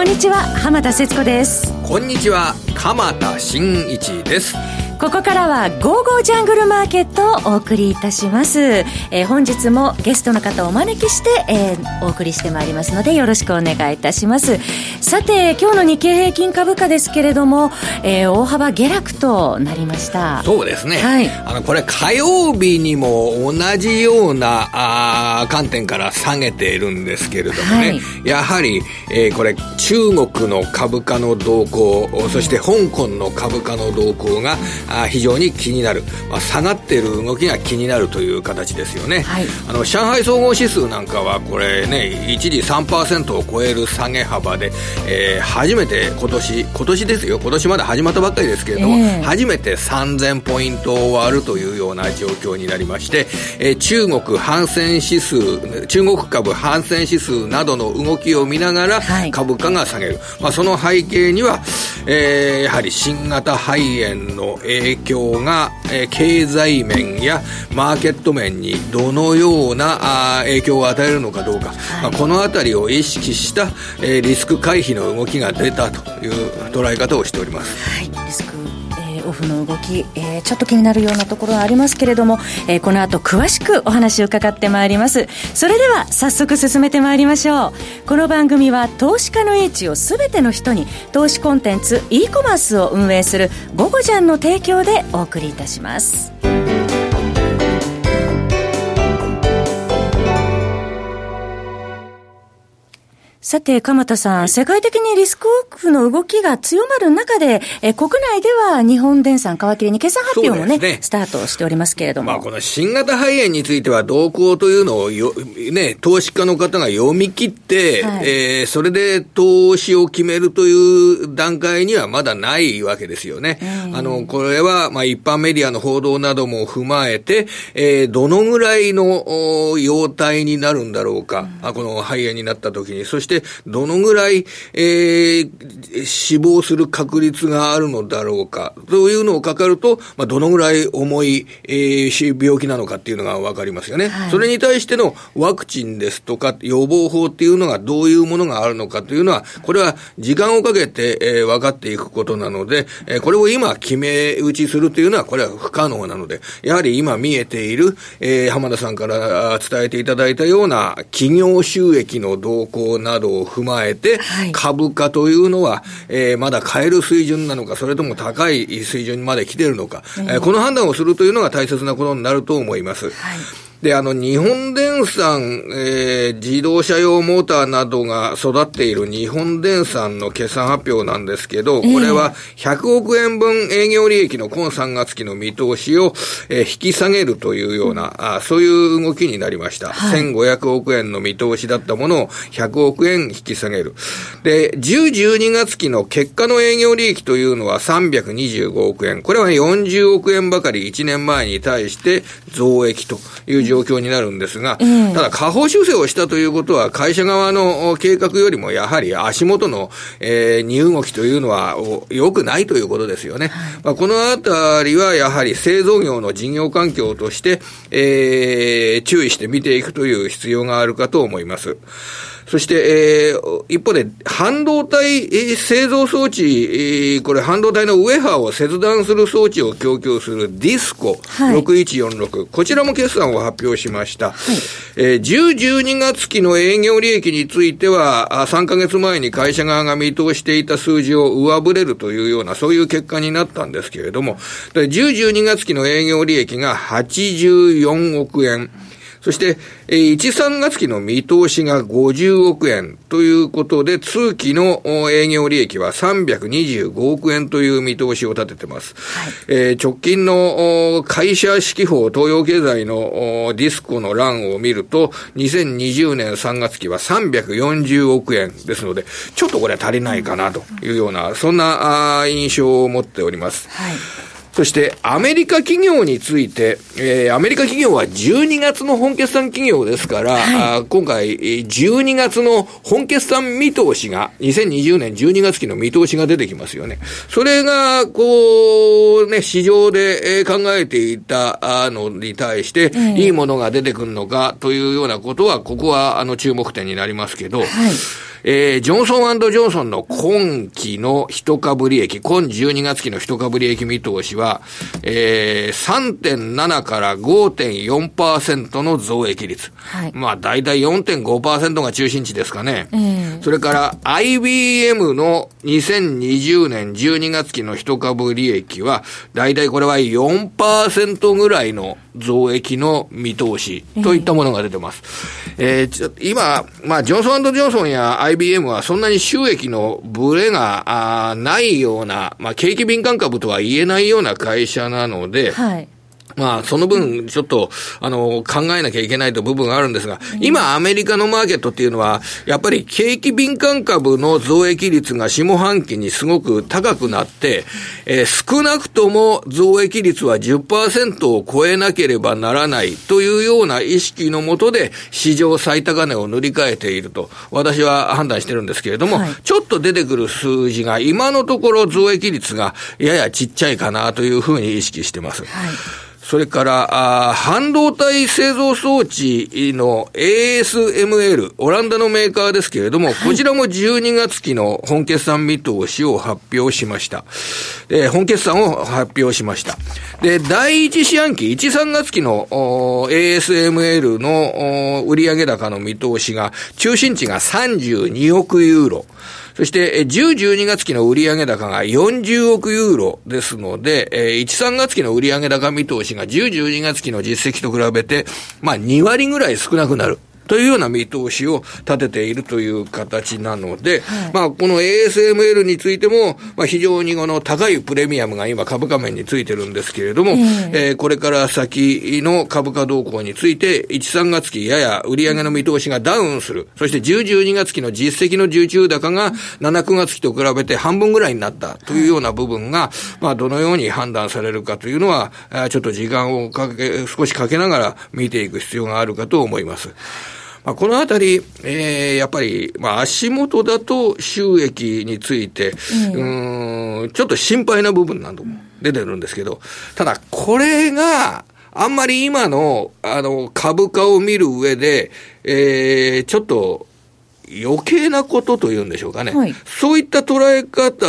こんにちは浜田節子です。こんにちは鎌田新一です。ここからは「ゴーゴージャングルマーケット」をお送りいたします、えー、本日もゲストの方をお招きして、えー、お送りしてまいりますのでよろしくお願いいたします。さて今日の日経平均株価ですけれども、えー、大幅下落となりました。そうですね、はい、あのこれ火曜日にも同じようなあ観点から下げているんですけれどもね、はい、やはり、えー、これ中国の株価の動向そして香港の株価の動向があ非常に気になる、まあ、下がっている動きが気になるという形ですよね、はい、あの上海総合指数なんかはこれね一時3%を超える下げ幅で、えー、初めて今年今年ですよ。今年まだ始まったばっかりですけれども、えー、初めて3000ポイントを割るというような状況になりまして、えー、中国反戦指数中国株反戦指数などの動きを見ながら株価が下げる、はい、まあ、その背景には、えー、やはり新型肺炎の影響が、えー、経済面やマーケット面にどのようなあ影響を与えるのかどうか、はい、まあ、この辺りを意識した、えー、リスク回避の動きが出たという捉え方をしております。はい、リスクオフの動き、えー、ちょっと気になるようなところはありますけれども、えー、この後詳しくお話を伺ってまいります。それでは早速進めてまいりましょう。この番組は投資家の英知を全ての人に投資コンテンツ e コマースを運営する「ゴゴジャン」の提供でお送りいたします。さて、鎌田さん、世界的にリスクオフの動きが強まる中で、え国内では日本電産皮切りに決算発表もね、ね。スタートしておりますけれども。まあ、この新型肺炎については動向というのをよ、ね、投資家の方が読み切って、はい、えー、それで投資を決めるという段階にはまだないわけですよね。あの、これは、まあ、一般メディアの報道なども踏まえて、えー、どのぐらいの容態になるんだろうか、うん、あこの肺炎になった時に、そしてどのぐらい、えー、死亡する確率があるのだろうか、というのをかかると、まあ、どのぐらい重い、えー、病気なのかっていうのがわかりますよね、はい。それに対してのワクチンですとか、予防法っていうのがどういうものがあるのかというのは、これは時間をかけて、えー、分かっていくことなので、えー、これを今決め打ちするというのは、これは不可能なので、やはり今見えている、えー、浜田さんから伝えていただいたような企業収益の動向などを踏まえて、はい、株価というのは、えー、まだ買える水準なのか、それとも高い水準まで来てるのか、えー、この判断をするというのが大切なことになると思います。はいで、あの、日本電産、えー、自動車用モーターなどが育っている日本電産の決算発表なんですけど、これは100億円分営業利益の今3月期の見通しを、えー、引き下げるというような、あそういう動きになりました。はい、1500億円の見通しだったものを100億円引き下げる。で、10、12月期の結果の営業利益というのは325億円。これは40億円ばかり1年前に対して増益という状況になるんですが、ただ下方修正をしたということは、会社側の計画よりもやはり足元の、えー、荷動きというのは良くないということですよね。まあ、このあたりはやはり製造業の事業環境として、えー、注意して見ていくという必要があるかと思います。そして、えー、一方で、半導体製造装置、えー、これ半導体のウェハーを切断する装置を供給するディスコ6146、こちらも決算を発表しました。はい、えー、10、12月期の営業利益については、3ヶ月前に会社側が見通していた数字を上振れるというような、そういう結果になったんですけれども、10、12月期の営業利益が84億円。そして、え1、3月期の見通しが50億円ということで、通期の営業利益は325億円という見通しを立ててます。はい、えー、直近の会社指揮法東洋経済のディスコの欄を見ると、2020年3月期は340億円ですので、ちょっとこれは足りないかなというような、そんな印象を持っております。はいそして、アメリカ企業について、えー、アメリカ企業は12月の本決算企業ですから、はい、あ今回、12月の本決算見通しが、2020年12月期の見通しが出てきますよね。それが、こう、ね、市場で考えていたのに対して、いいものが出てくるのかというようなことは、ここは、あの、注目点になりますけど、はいえー、ジョンソンジョンソンの今期の一株利益、今12月期の一株利益見通しは、えー、3.7から5.4%の増益率。はい、まあ、大体4.5%が中心値ですかね。えー、それから、IBM の2020年12月期の一株利益は、大体これは4%ぐらいの増益の見通しといったものが出てます。えー、えー、今、まあ、ジョンソンジョンソンや IBM はそんなに収益のブレがあないような、まあ、景気敏感株とは言えないような会社なので、はいまあ、その分、ちょっと、あの、考えなきゃいけないと部分があるんですが、今、アメリカのマーケットっていうのは、やっぱり景気敏感株の増益率が下半期にすごく高くなって、えー、少なくとも増益率は10%を超えなければならないというような意識のもとで、史上最高値を塗り替えていると、私は判断してるんですけれども、はい、ちょっと出てくる数字が、今のところ増益率がややちっちゃいかなというふうに意識してます。はいそれから、あ半導体製造装置の ASML、オランダのメーカーですけれども、はい、こちらも12月期の本決算見通しを発表しました。え本決算を発表しました。で、第一四半期、1、3月期の ASML の売上高の見通しが、中心値が32億ユーロ。そして、10、12月期の売上高が40億ユーロですので、1、3月期の売上高見通しが10、12月期の実績と比べて、まあ2割ぐらい少なくなる。というような見通しを立てているという形なので、はい、まあ、この ASML についても、まあ、非常にこの高いプレミアムが今株価面についてるんですけれども、えー、えー、これから先の株価動向について、1、3月期やや売上の見通しがダウンする。そして10、12月期の実績の受注高が7、9月期と比べて半分ぐらいになったというような部分が、まあ、どのように判断されるかというのは、ちょっと時間をかけ、少しかけながら見ていく必要があるかと思います。まあ、このあたり、えー、やっぱり、まあ、足元だと収益について、うん、ん、ちょっと心配な部分なども出てるんですけど、ただ、これが、あんまり今の、あの、株価を見る上で、えー、ちょっと、余計なことというんでしょうかね。はい、そういった捉え方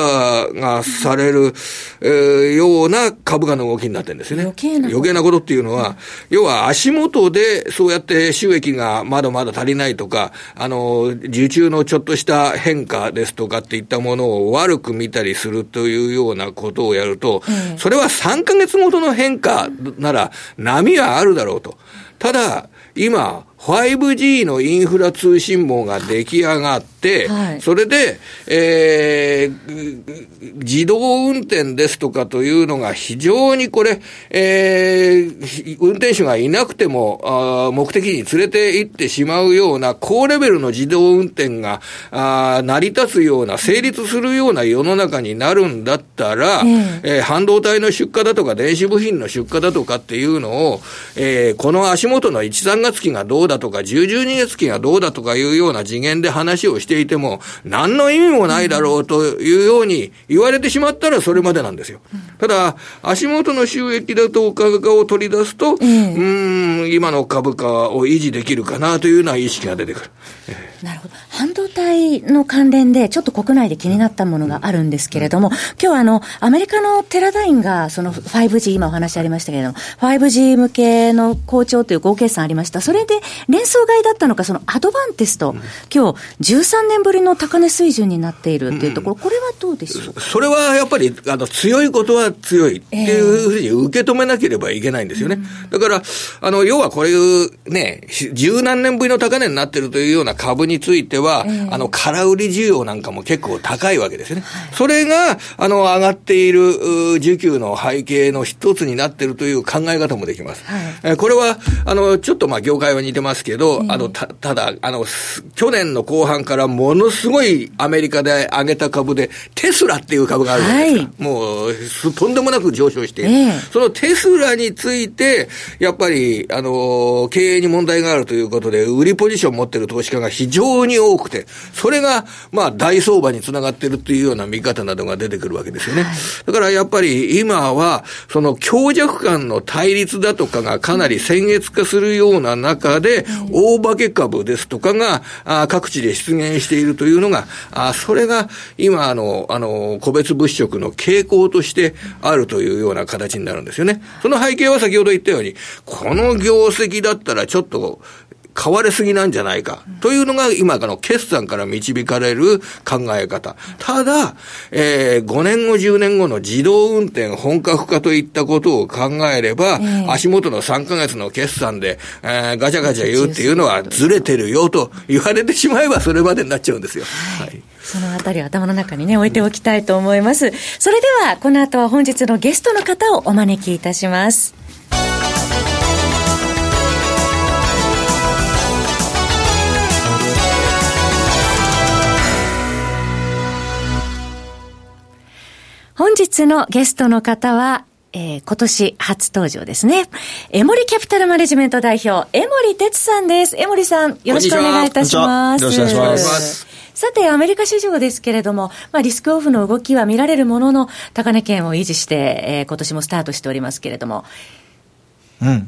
がされる、えー、ような株価の動きになってるんですよね。余計な余計なことっていうのは、うん、要は足元でそうやって収益がまだまだ足りないとか、あの、受注のちょっとした変化ですとかっていったものを悪く見たりするというようなことをやると、うん、それは3ヶ月ごとの変化なら波はあるだろうと。ただ、今、5G のインフラ通信網が出来上がって、はい、それで、えー、自動運転ですとかというのが非常にこれ、えー、運転手がいなくてもあ目的に連れて行ってしまうような高レベルの自動運転があ成り立つような、成立するような世の中になるんだったら、えー、えー、半導体の出荷だとか電子部品の出荷だとかっていうのを、えー、この足元の1、3月期がどうだとか、10、12月期がどうだとかいうような次元で話をしていても、何の意味もないだろうというように言われてしまったらそれまでなんですよ。ただ、足元の収益だと株価を取り出すと、うん、ん、今の株価を維持できるかなというような意識が出てくる。なるほど。半導体の関連で、ちょっと国内で気になったものがあるんですけれども、今日はあの、アメリカのテラダインが、その 5G、今お話ありましたけれども、5G 向けの好調という合計算ありました。それで、連想買いだったのか、そのアドバンテスト、今日、13年ぶりの高値水準になっているっていうところ、これはどうでしょう？それはやっぱり、あの、強いことは強いっていうふうに受け止めなければいけないんですよね。だから、あの、要はこういうね、十何年ぶりの高値になってるというような株については、あの、空売り需要なんかも結構高いわけですね。それが、あの、上がっている需給の背景の一つになっているという考え方もできます。はい、これは、あの、ちょっとまあ、業界は似てますけど、あの、た、ただ、あの、去年の後半からものすごいアメリカで上げた株で、テスラっていう株があるじゃないですか。はい、もう、とんでもなく上昇してそのテスラについて、やっぱり、あの、経営に問題があるということで、売りポジションを持っている投資家が非常に多くて、それが、まあ、大相場につながっているというような見方などが出てくるわけですよね。はい、だからやっぱり今は、その強弱感の対立だとかがかなり先月化するような中で、大化け株ですとかが、あ各地で出現しているというのが、あそれが今あの、あの、個別物色の傾向としてあるというような形になるんですよね。その背景は先ほど言ったように、この業績だったらちょっと、買われすぎなんじゃないか、というのが今の決算から導かれる考え方。ただ、えー、5年後、10年後の自動運転本格化といったことを考えれば、えー、足元の3ヶ月の決算で、えー、ガチャガチャ言うっていうのはずれてるよと言われてしまえばそれまでになっちゃうんですよ。はい、はいそのあたりを頭の中にね、置いておきたいと思います。それでは、この後は本日のゲストの方をお招きいたします。日のゲストの方は、えー、今年初登場ですね。エモリキャピタルマネジメント代表、江森哲さんです。江森さん、よろしくお願いいたします。よろしくお願いします。さて、アメリカ市場ですけれども、まあ、リスクオフの動きは見られるものの、高値圏を維持して、えー、今年もスタートしておりますけれども、うん、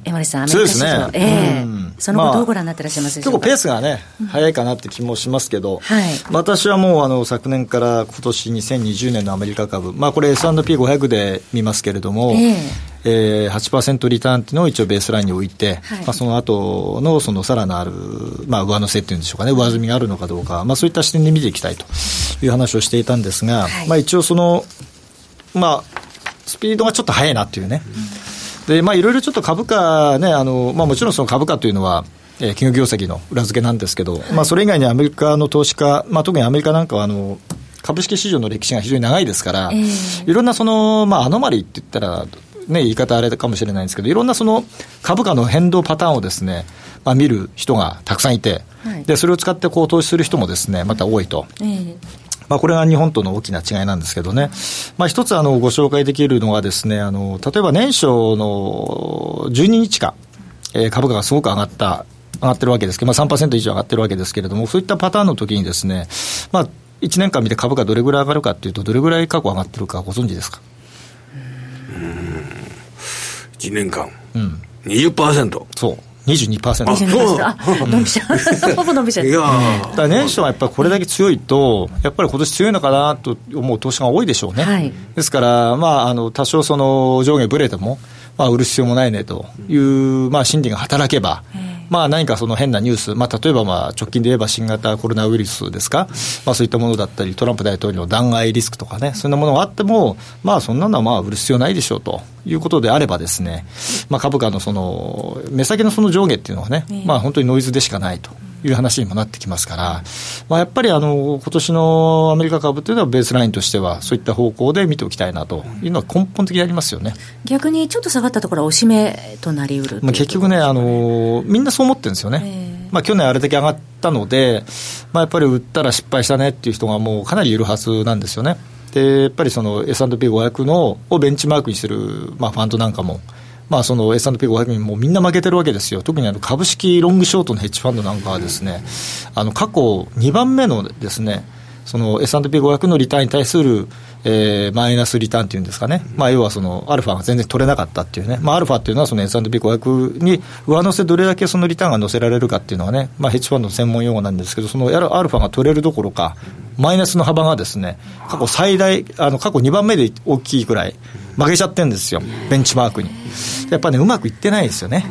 江森さん、アメリカ市場、ね、え。えその後、どうご覧になってらっしゃいます結構ペースがね、早いかなって気もしますけど、はい、私はもうあの昨年から今年2020年のアメリカ株、まあ、これ、S&P500 で見ますけれども、えーえー、8%リターンっていうのを一応ベースラインに置いて、はい、まあ、その後のそのさらなる、まあ、上乗せっていうんでしょうかね、上積みがあるのかどうか、まあ、そういった視点で見ていきたいという話をしていたんですが、はい、まあ、一応その、まあ、スピードがちょっと速いなっていうね。うんで、まあ、いろいろちょっと株価ね、あの、まあ、もちろんその株価というのは、えー、企業業績の裏付けなんですけど、はい、まあ、それ以外にアメリカの投資家、まあ、特にアメリカなんかは、あの、株式市場の歴史が非常に長いですから、えー、いろんなその、まあ、アノマリって言ったら、ね、言い方あれかもしれないんですけど、いろんなその株価の変動パターンをですね、まあ、見る人がたくさんいて、はい、でそれを使ってこう投資する人もですねまた多いと。えーまあ、これが日本との大きな違いなんですけどね、まあ、一つあのご紹介できるのはですね、あの例えば年初の12日間、えー、株価がすごく上がった、上がってるわけですけど、まあ、3%以上上がってるわけですけれども、そういったパターンの時にですね、まあ、1年間見て株価どれぐらい上がるかっていうと、どれぐらい過去上がってるかご存知ですか？1年間、うん、20%。そう22%。あ、そうあ、伸びちゃう。ほぼ伸びちゃう。いやだ年初はやっぱりこれだけ強いと、やっぱり今年強いのかなと思う投資が多いでしょうね。はい、ですから、まあ、あの、多少その上下ぶれても、まあ、売る必要もないねという、まあ、心理が働けば、まあ、何かその変なニュース、まあ、例えばまあ直近で言えば新型コロナウイルスですか、まあ、そういったものだったり、トランプ大統領の弾劾リスクとかね、そんなものがあっても、まあ、そんなのはまあ売る必要ないでしょうということであればですね、まあ、株価のその目先のその上下っていうのはね、まあ、本当にノイズでしかないと。いう話にもなってきますから、まあ、やっぱりあの今年のアメリカ株というのはベースラインとしては、そういった方向で見ておきたいなというのは根本的にありますよね。逆にちょっと下がったところは、押し目となりうるまあ結局ねあの、みんなそう思ってるんですよね、まあ、去年あれだけ上がったので、まあ、やっぱり売ったら失敗したねっていう人がもうかなりいるはずなんですよね。でやっぱりその S&P500 のをベンチマークにする、まあ、ファンドなんかも、まあ、その S&P500 にもみんな負けてるわけですよ、特にあの株式ロングショートのヘッジファンドなんかはですね、あの過去2番目のですね、その S&P500 のリターンに対する、えー、マイナスリターンっていうんですかね、まあ、要はそのアルファが全然取れなかったっていうね、まあ、アルファっていうのはその S&P500 に上乗せどれだけそのリターンが乗せられるかっていうのはね、まあ、ヘッジファンドの専門用語なんですけど、そのアルファが取れるどころか、マイナスの幅がですね、過去最大、あの過去2番目で大きいくらい負けちゃってるんですよ、ベンチマークに。やっぱね、うまくいってないですよね。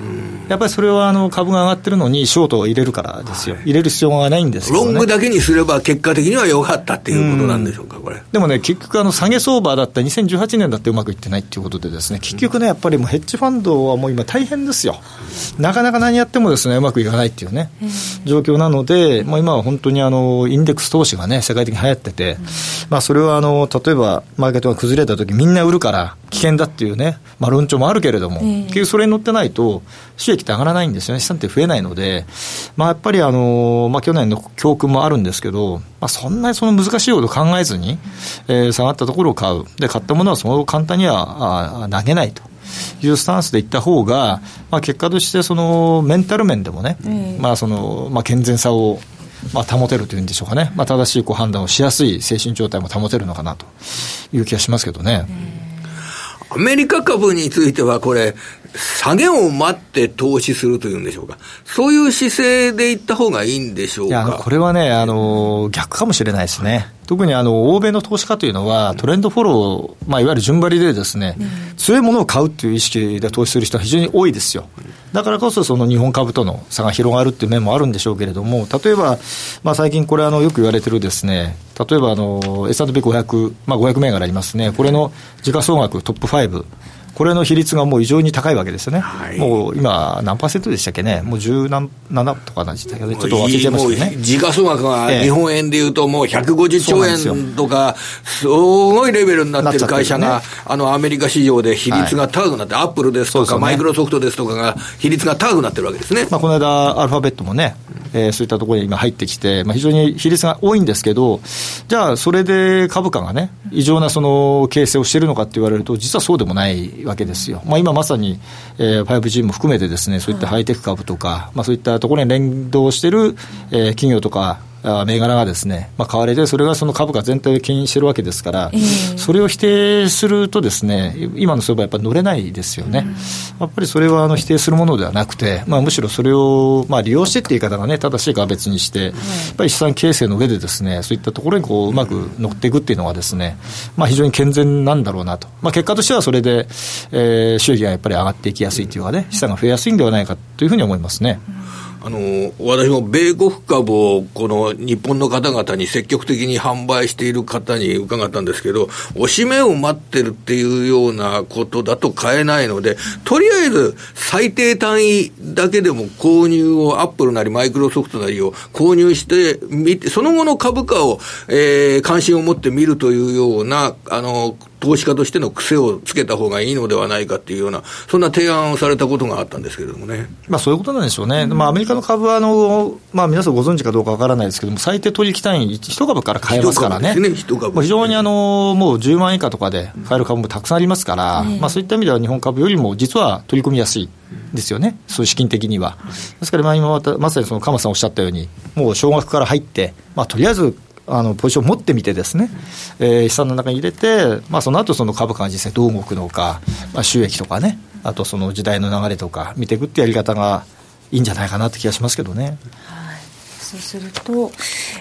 やっぱりそれはあの株が上がってるのに、ショートを入れるからですよ、入れる必要がないんですけど、ね、ロングだけにすれば、結果的には良かったっていうことなんでしょうか、これ。でもね、結局、あの下げ相場だった2018年だってうまくいってないっていうことで、ですね結局ね、やっぱりもうヘッジファンドはもう今、大変ですよ、なかなか何やってもですねうまくいかないっていうね、状況なので、もう今は本当にあのインデックス投資がね、世界的に流行ってて、まあ、それはあの例えば、マーケットが崩れたとき、みんな売るから、危険だっていうね、まあ、論調もあるけれども、結局それに乗ってないと、収益って上がらないんですよね、資産って増えないので、まあ、やっぱりあの、まあ、去年の教訓もあるんですけど、まあ、そんなにその難しいこと考えずに、えー、下がったところを買う、で買ったものはその簡単にはあ投げないと。いうスタンスでいった方が、まあ、結果としてそのメンタル面でもね、まあそのまあ、健全さをまあ、保てるというんでしょうかね、まあ、正しいこう判断をしやすい精神状態も保てるのかなという気がしますけどね。アメリカ株についてはこれ、下げを待って投資するというんでしょうか。そういう姿勢でいった方がいいんでしょうか。いや、これはね、あの、逆かもしれないですね。特にあの欧米の投資家というのは、トレンドフォロー、まあ、いわゆる順張りでですね、うん、強いものを買うという意識で投資する人は非常に多いですよ。だからこそ、その日本株との差が広がるっていう面もあるんでしょうけれども、例えば、まあ、最近これあの、よく言われてるですね、例えばあの S&P500、まあ、500銘柄ありますね、これの時価総額トップ5、これの比率がもう異常に高いわけですよね、はい、もう今、何パーセントでしたっけね、もう17とかなんでしたけど、ちょっと忘れちゃいましたね。時価総額が日本円でいうと、もう150兆円とか、すごいレベルになってる会社が、ね、あのアメリカ市場で比率が高くなって、はい、アップルですとか、ね、マイクロソフトですとかが、比率が高くなってるわけですね。まあ、この間、アルファベットもね、えー、そういったところに今入ってきて、まあ、非常に比率が多いんですけど、じゃあ、それで株価がね、異常なその形成をしているのかって言われると、実はそうでもないわけですよ。まあ、今まさに、えー、5G も含めてですね、そういったハイテク株とか、まあ、そういったところに連動している、えー、企業とか、銘柄がですね、まあ、買われて、それがその株価全体を牽引してるわけですから、えー、それを否定するとですね、今の相場やっぱり乗れないですよね。うん、やっぱりそれはあの否定するものではなくて、まあ、むしろそれをまあ利用してっていう言い方がね、正しいかは別にして、やっぱり資産形成の上でですね、そういったところにこううまく乗っていくっていうのがですね、まあ、非常に健全なんだろうなと。まあ、結果としてはそれで、えー、収益がやっぱり上がっていきやすいというかね、資産が増えやすいんではないかというふうに思いますね。うんあの、私も米国株をこの日本の方々に積極的に販売している方に伺ったんですけど、おしめを待ってるっていうようなことだと買えないので、とりあえず最低単位だけでも購入を、アップルなりマイクロソフトなりを購入してみて、その後の株価を、えー、関心を持って見るというような、あの、投資家としての癖をつけた方がいいのではないかっていうような、そんな提案をされたことがあったんですけれどもね。まあそういうことなんでしょうね。うん、まあアメリカの株はあの、まあ皆さんご存知かどうかわからないですけども、最低取引単位1株から買えますからね。ね非常にあの、もう10万以下とかで買える株もたくさんありますから、うん、まあそういった意味では日本株よりも実は取り込みやすい。ですよね、そういう資金的には。ですから、今またまさにその鎌さんおっしゃったように、もう少額から入って、まあ、とりあえずあのポジションを持ってみてですね、えー、資産の中に入れて、まあ、その後その株価が実際どう動くのか、まあ、収益とかね、あとその時代の流れとか見ていくってやり方がいいんじゃないかなって気がしますけどね。そうすると、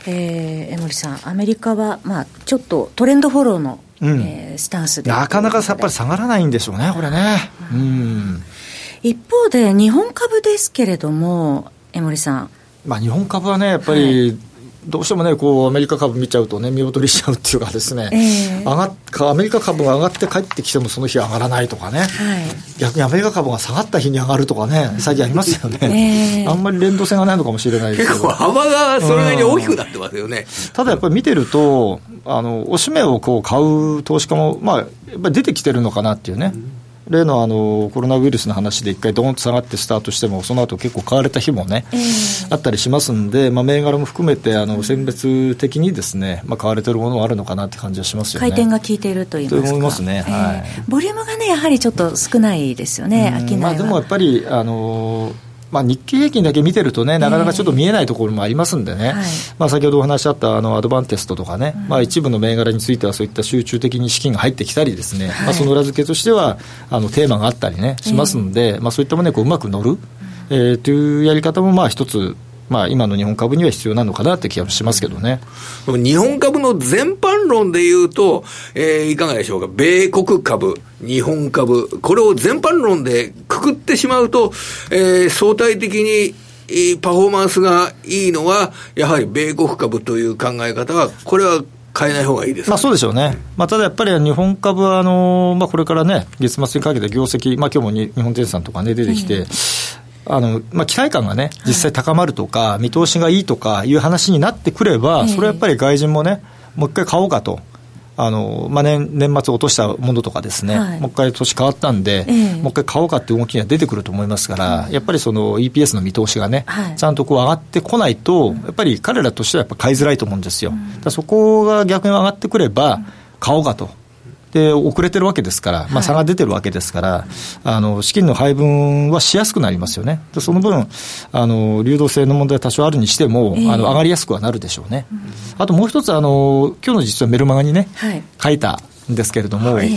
えー、江森さん、アメリカは、まあ、ちょっとトレンドフォローの、うん、えー、スタンスで。なかなかやっぱり下がらないんでしょうね、これね。うん、一方で、日本株ですけれども、江森さん。まあ、日本株はね、やっぱり、はいどうしてもね、こう、アメリカ株見ちゃうとね、見劣りしちゃうっていうかですね、えー、上がっアメリカ株が上がって帰ってきてもその日上がらないとかね、はい、逆にアメリカ株が下がった日に上がるとかね、最近ありますよね、えー、あんまり連動性がないのかもしれないですけど。結構幅がそれなりに大きくなってますよね。ただやっぱり見てると、あの、おしめをこう買う投資家も、まあ、やっぱり出てきてるのかなっていうね。うん例のあのコロナウイルスの話で一回どんと下がってスタートしても、その後結構買われた日もね、えー、あったりしますんで、まあ、銘柄も含めてあの選別的にですね、まあ、買われてるものはあるのかなって感じはしますよね。回転が効いていると言いますいますね、えー、はい。ボリュームがね、やはりちょっと少ないですよね、商いまあ、でもやっぱり、あのーまあ、日経平均だけ見てるとね、なかなかちょっと見えないところもありますんでね、えーはい、まあ、先ほどお話しあったあのアドバンテストとかね、うん、まあ、一部の銘柄についてはそういった集中的に資金が入ってきたりですね、はい、まあ、その裏付けとしてはあのテーマがあったりね、しますんで、えー、まあ、そういったものにこううまく乗る、えー、というやり方もまあ一つまあ、今の日本株には必要なのかなって気がしますけどね。日本株の全般論で言うと、えー、いかがでしょうか？米国株、日本株、これを全般論でくくってしまうと、えー、相対的にパフォーマンスがいいのは、やはり米国株という考え方は、これは変えない方がいいです。まあそうでしょうね、まあ、ただやっぱり日本株はあの、まあ、これからね、月末にかけて業績、まあ今日も日本電産とかね、出てきて、うん。あのまあ、期待感がね、実際高まるとか、見通しがいいとかいう話になってくれば、それはやっぱり外人もね、もう一回買おうかと。あのまあ年、年末落としたものとかですね、はい、もう一回年変わったんで、もう一回買おうかっていう動きが出てくると思いますから、やっぱりその EPS の見通しがね、はい、ちゃんとこう上がってこないと、やっぱり彼らとしてはやっぱ買いづらいと思うんですよ。そこが逆に上がってくれば、買おうかと。で遅れてるわけですから、まあ、差が出てるわけですから、はい、あの資金の配分はしやすくなりますよね、でその分あの、流動性の問題は多少あるにしても、えー、あの上がりやすくはなるでしょうね。うん、あともう一つあの、今日の実はメルマガにね、はい、書いたんですけれども、はい、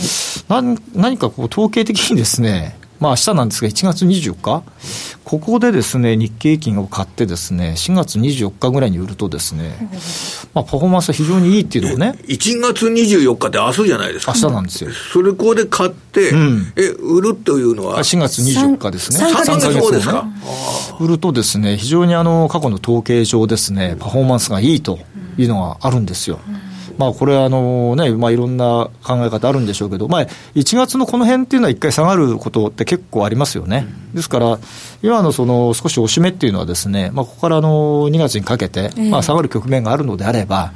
何かこう統計的にですね、まあ明日なんですが、1月24日、ここでですね、日経平均を買ってですね、4月24日ぐらいに売るとですね、まあパフォーマンスは非常にいいっていうのをね。1月24日って明日じゃないですか。明日なんですよ。それこで買って、うん、え、売るというのは ?4 月24日ですね。3, 3ヶ月後ですか？売るとですね、非常にあの、過去の統計上ですね、パフォーマンスがいいというのがあるんですよ。うんまあ、これはあの、ねまあ、いろんな考え方あるんでしょうけど、まあ、1月のこの辺っていうのは一回下がることって結構ありますよね。ですから、今のその少し押し目っていうのはですね、まあ、ここからあの2月にかけて、まあ、下がる局面があるのであれば、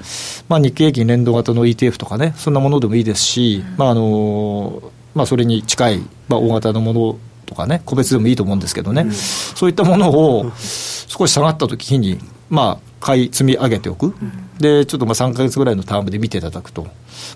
まあ、日経平均年度型の ETF とかね、そんなものでもいいですし、まああのまあ、それに近い、まあ、大型のものとかね、個別でもいいと思うんですけどね、そういったものを 少し下がった時に、まあ、買い積み上げておく、でちょっとまあ3か月ぐらいのタームで見ていただくと、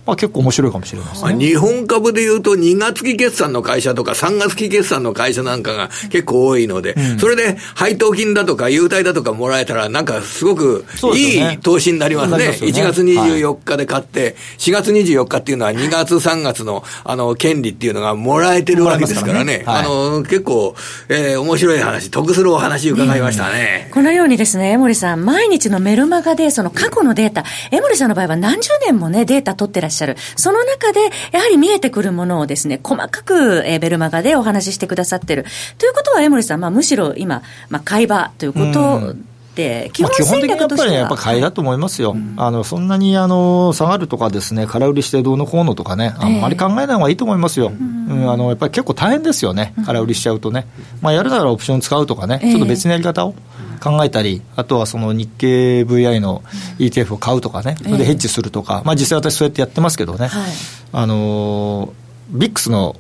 まあ、結構面白いかもしれません、ね、日本株でいうと、2月期決算の会社とか、3月期決算の会社なんかが結構多いので、うん、それで配当金だとか、優待だとかもらえたら、なんかすごくいい投資になりますね、すね。1月24日で買って、はい、4月24日っていうのは、2月、3月のあの権利っていうのがもらえてるわけですからね、あの結構、えー、面白い話、得するお話伺いましたね、このようにですね、江森さん、毎日のメルマガで、その過去のデータ、江森さんの場合は何十年もね、データ取ってらっしゃる。その中で、やはり見えてくるものをですね、細かく、えー、ベルマガでお話ししてくださってる。ということは、江森さん、まあ、むしろ今、まあ、買い場ということで、基本的にやっぱり、ね、やっぱ買いだと思いますよ。うん、あの、そんなに、あの、下がるとかですね、空売りしてどうのこうのとかね、あんまり考えない方がいいと思いますよ。えー、うん、あの、やっぱり結構大変ですよね、空売りしちゃうとね。まあ、やるならオプション使うとかね、ちょっと別のやり方を。考えたり、あとはその日経 VI の ETF を買うとかね、それでヘッジするとか、まあ、実際私、そうやってやってますけどね、あのビックスの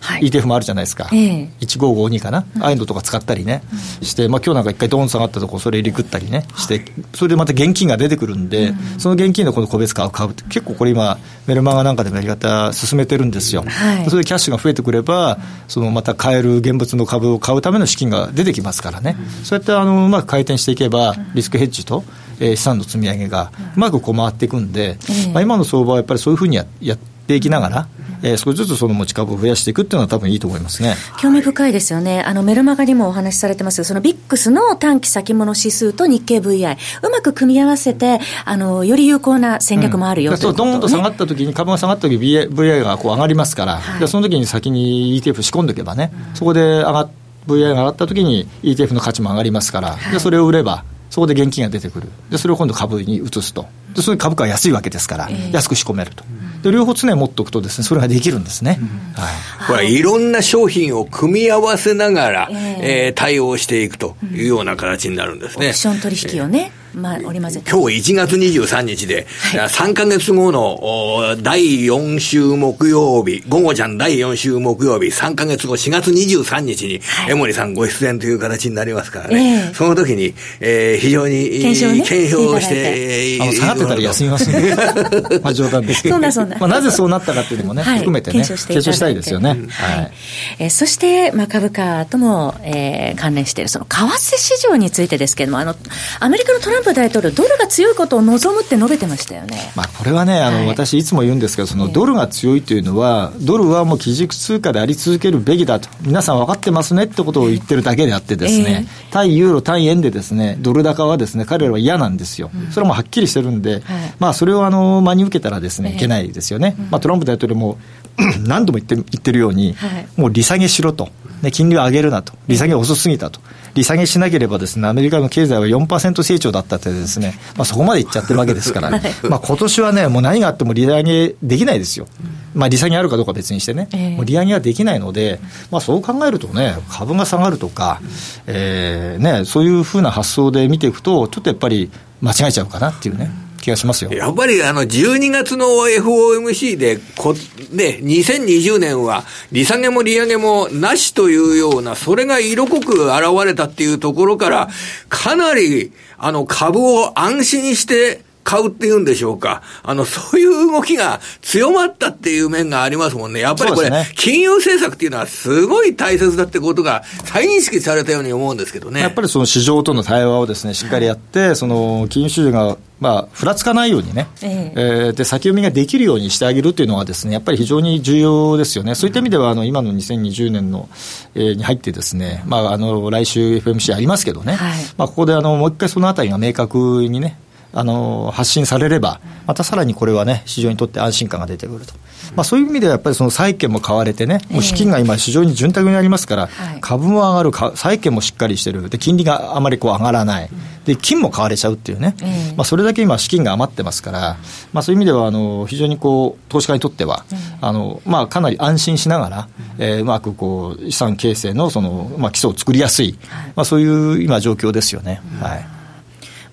ETF もあるじゃないですか、えー、1552かな、うん、ああいうのとか使ったりね、うん、して、まあ今日なんか一回ドーン下がったとこ、それリクったりね、して、それでまた現金が出てくるんで、うん、その現金のこの個別価を買うって、結構これ今、メルマガなんかでもやり方進めてるんですよ、はい、それでキャッシュが増えてくれば、そのまた買える現物の株を買うための資金が出てきますからね、そうやってあのうまく回転していけば、リスクヘッジと、えー、資産の積み上げがうまくこう回っていくんで、まあ、今の相場はやっぱりそういうふうにややっていきながら、えー、少しずつその持ち株を増やしていくっていうのは多分いいと思いますね。興味深いですよね。あの、メルマガにもお話しされてます。そのビックスの短期先物指数と日経 VI、うまく組み合わせて、あの、より有効な戦略もあるよ、うん、そう、どんと下がった時に、株が下がった時 VI, VI がこう上がりますから、はい、その時に先に ETF 仕込んでおけばね、そこで上がっ VI が上がった時に ETF の価値も上がりますから、はい、でそれを売れば、そこで現金が出てくる、でそれを今度株に移すと、でそれ株価は安いわけですから、えー、安く仕込めると。で両方常に持っておくとですね、それができるんですね。はい、これいろんな商品を組み合わせながら、えー、えー、対応していくというような形になるんですね。オプション取引をね。えーまあ、織り交ぜ今日1月23日で、はい、3か月後の第4週木曜日、午後ちゃん第4週木曜日、3か月後4月23日に、江森さんご出演という形になりますからね、えー、その時に、えー、非常に検証,、ね、検証して、あの下がってたら休みますね。まあ冗談ですけど。そんなそんな。まあなぜそうなったかっていうのもね、はい、含めてね、検証したいですよね。はい。えー、そして、まあ株価とも、えー、関連している、その為替市場についてですけれども、あの、アメリカのトランプ大統領、ドルが強いことを望むって述べてましたよね、まあ、これはね、あの、はい、私、いつも言うんですけど、そのドルが強いというのは、ドルはもう基軸通貨であり続けるべきだと、皆さん分かってますねってことを言ってるだけであって、ですね、えー、対ユーロ、対円でですね、ドル高はですね、彼らは嫌なんですよ、うん、それはもうはっきりしてるんで、はい、まあ、それをあの真に受けたらですね、いけないですよね、まあ、トランプ大統領も 何度も言って言ってるように、はい、もう利下げしろと、ね、金利を上げるなと、利下げ遅すぎたと。利下げしなければですね、アメリカの経済は4%成長だったってですね、まあ、そこまでいっちゃってるわけですから、はい、まあ今年はね、もう何があっても利上げできないですよ。まあ、利下げあるかどうか別にしてね、えー、もう利上げはできないので、まあ、そう考えるとね、株が下がるとか、えーね、そういうふうな発想で見ていくと、ちょっとやっぱり間違えちゃうかなっていうね。気がしますよ。やっぱりあの12月の FOMC でこ、ね、2020年は利下げも利上げもなしというような、それが色濃く現れたっていうところから、かなりあの株を安心して買うっていうんでしょうか。あの、そういう動きが強まったっていう面がありますもんね。やっぱりこれ、ね、金融政策っていうのはすごい大切だってことが再認識されたように思うんですけどね。やっぱりその市場との対話をですね、しっかりやって、その金融市場がまあ、ふらつかないようにね、ええー、で先読みができるようにしてあげるというのはですね、やっぱり非常に重要ですよね。そういった意味では、あの今の2020年の、えー、に入ってですね、まあ、あの来週 FMC ありますけどね、はい、まあ、ここであのもう一回そのあたりが明確にね、あの発信されれば、またさらにこれはね、市場にとって安心感が出てくると。まあ、そういう意味ではやっぱりその債券も買われてね、もう資金が今、市場に潤沢になりますから、株も上がる、債券もしっかりしてる、で金利があまりこう上がらない、で金も買われちゃうっていうね、まあ、それだけ今、資金が余ってますから、まあ、そういう意味ではあの非常にこう投資家にとっては、あのまあ、かなり安心しながら、えー、うまくこう資産形成のその、まあ、基礎を作りやすい、まあ、そういう今、状況ですよね。はい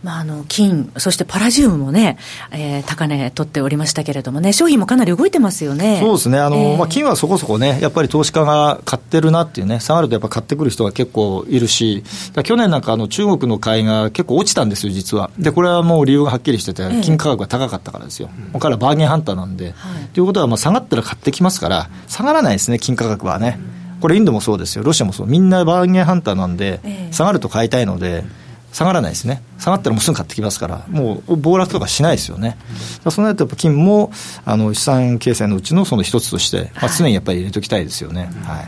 まあ、あの金、そしてパラジウムもね、えー、高値取っておりましたけれどもね、商品もかなり動いてますよね。そうですね、あの、えー、まあ、金はそこそこね、やっぱり投資家が買ってるなっていうね、下がるとやっぱ買ってくる人が結構いるし、去年なんかあの中国の買いが結構落ちたんですよ、実は。で、これはもう理由がはっきりしてて、金価格が高かったからですよ。えー、彼はバーゲンハンターなんで。と、い、うことは、まあ下がったら買ってきますから、下がらないですね、金価格はね。これインドもそうですよ、ロシアもそう、みんなバーゲンハンターなんで、下がると買いたいので、下がらないですね、下がったらもうすぐ買ってきますから、もう暴落とかしないですよね、うん、そうなると、金もあの資産形成のうちのその一つとして、まあ、常にやっぱり入れておきたいですよね。はい、はい。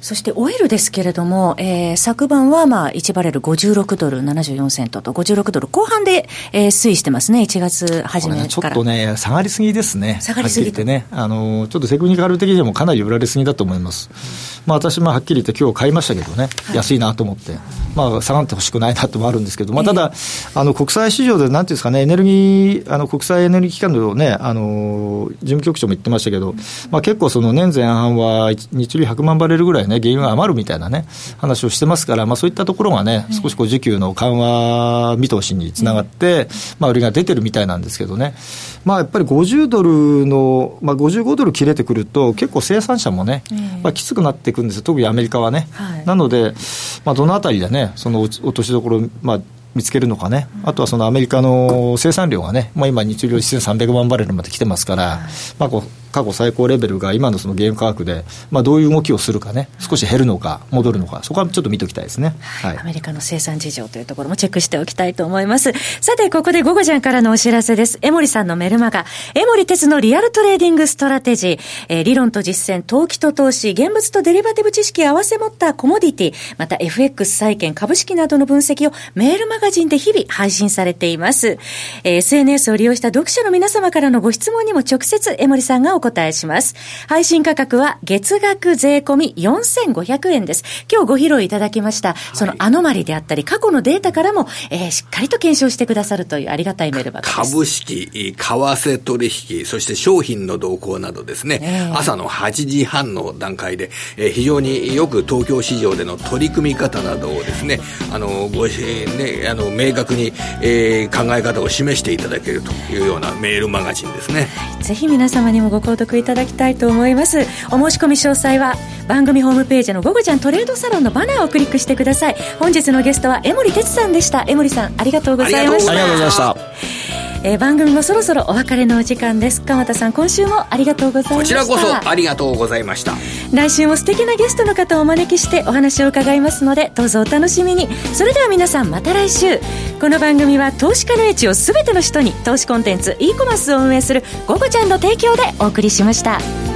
そしてオイルですけれども、えー、昨晩はまあ1バレル56ドル74セントと56ドル後半で、えー、推移してますね、1月初めから、ね、ちょっとね、下がりすぎですね、下がりすぎて。ね。あの、ちょっとテクニカル的にもかなり売られすぎだと思います。まあ、私もはっきり言って今日買いましたけどね、安いなと思って、まあ、下がってほしくないなともあるんですけど、まあ、ただ、あの国際市場でなんていうんですかね、エネルギー、あの国際エネルギー機関のね、あの事務局長も言ってましたけど、まあ、結構その年前半は日量100万バレルぐらいね、原油が余るみたいなね、話をしてますから、まあ、そういったところがね、少しこう需給の緩和見通しにつながって、まあ、売りが出てるみたいなんですけどね、まあ、やっぱり50ドルの、まあ、55ドル切れてくると、結構生産者もね、まあ、きつくなっていくんですよ、特にアメリカはね。はい、なので、まあ、どのあたりでね、その落としどころ、まあ、見つけるのかね、あとはそのアメリカの生産量がね、まあ、今、日量1300万バレルまで来てますから、まあ、こう過去最高レベルが今のそのゲーム価格で、まあ、どういう動きをするかね、少し減るのか、戻るのか、そこはちょっと見ておきたいですね、はい、アメリカの生産事情というところもチェックしておきたいと思います。さて、ここでゴゴジャンからのお知らせです。江守さんのメルマガ、江守哲のリアルトレーディングストラテジー、えー、理論と実践、投機と投資、現物とデリバティブ知識を合わせ持ったコモディティ、また FX 債券、株式などの分析をメールマガジンで日々配信されています。えー、SNS を利用した読者の皆様からのご質問にも直接江森さんがお答えします。配信価格は月額税込み4500円です。今日ご披露いただきました、そのアノマリであったり、過去のデータからも、えー、しっかりと検証してくださるというありがたいメールバです。株式、為替取引、そして商品の動向などですね、えー、朝の8時半の段階で、えー、非常によく東京市場での取り組み方などをですね、あの、ご、ね、あの、明確に、えー、考え方を示していただけるというようなメールマガジンですね。ぜひ皆様にもご購読いただきたいと思います。お申し込み詳細は番組ホームページの「ゴゴちゃんトレードサロン」のバナーをクリックしてください。本日のゲストは江森哲さんでした。江森さんありがとうございました。ありがとうございました。えー、番組もそろそろお別れのお時間です。鎌田さん今週もありがとうございました。こちらこそありがとうございました。来週も素敵なゲストの方をお招きしてお話を伺いますのでどうぞお楽しみに。それでは皆さんまた来週。この番組は投資家の位置を全ての人に投資コンテンツ e コマースを運営する「ゴゴちゃん」の提供でお送りしました。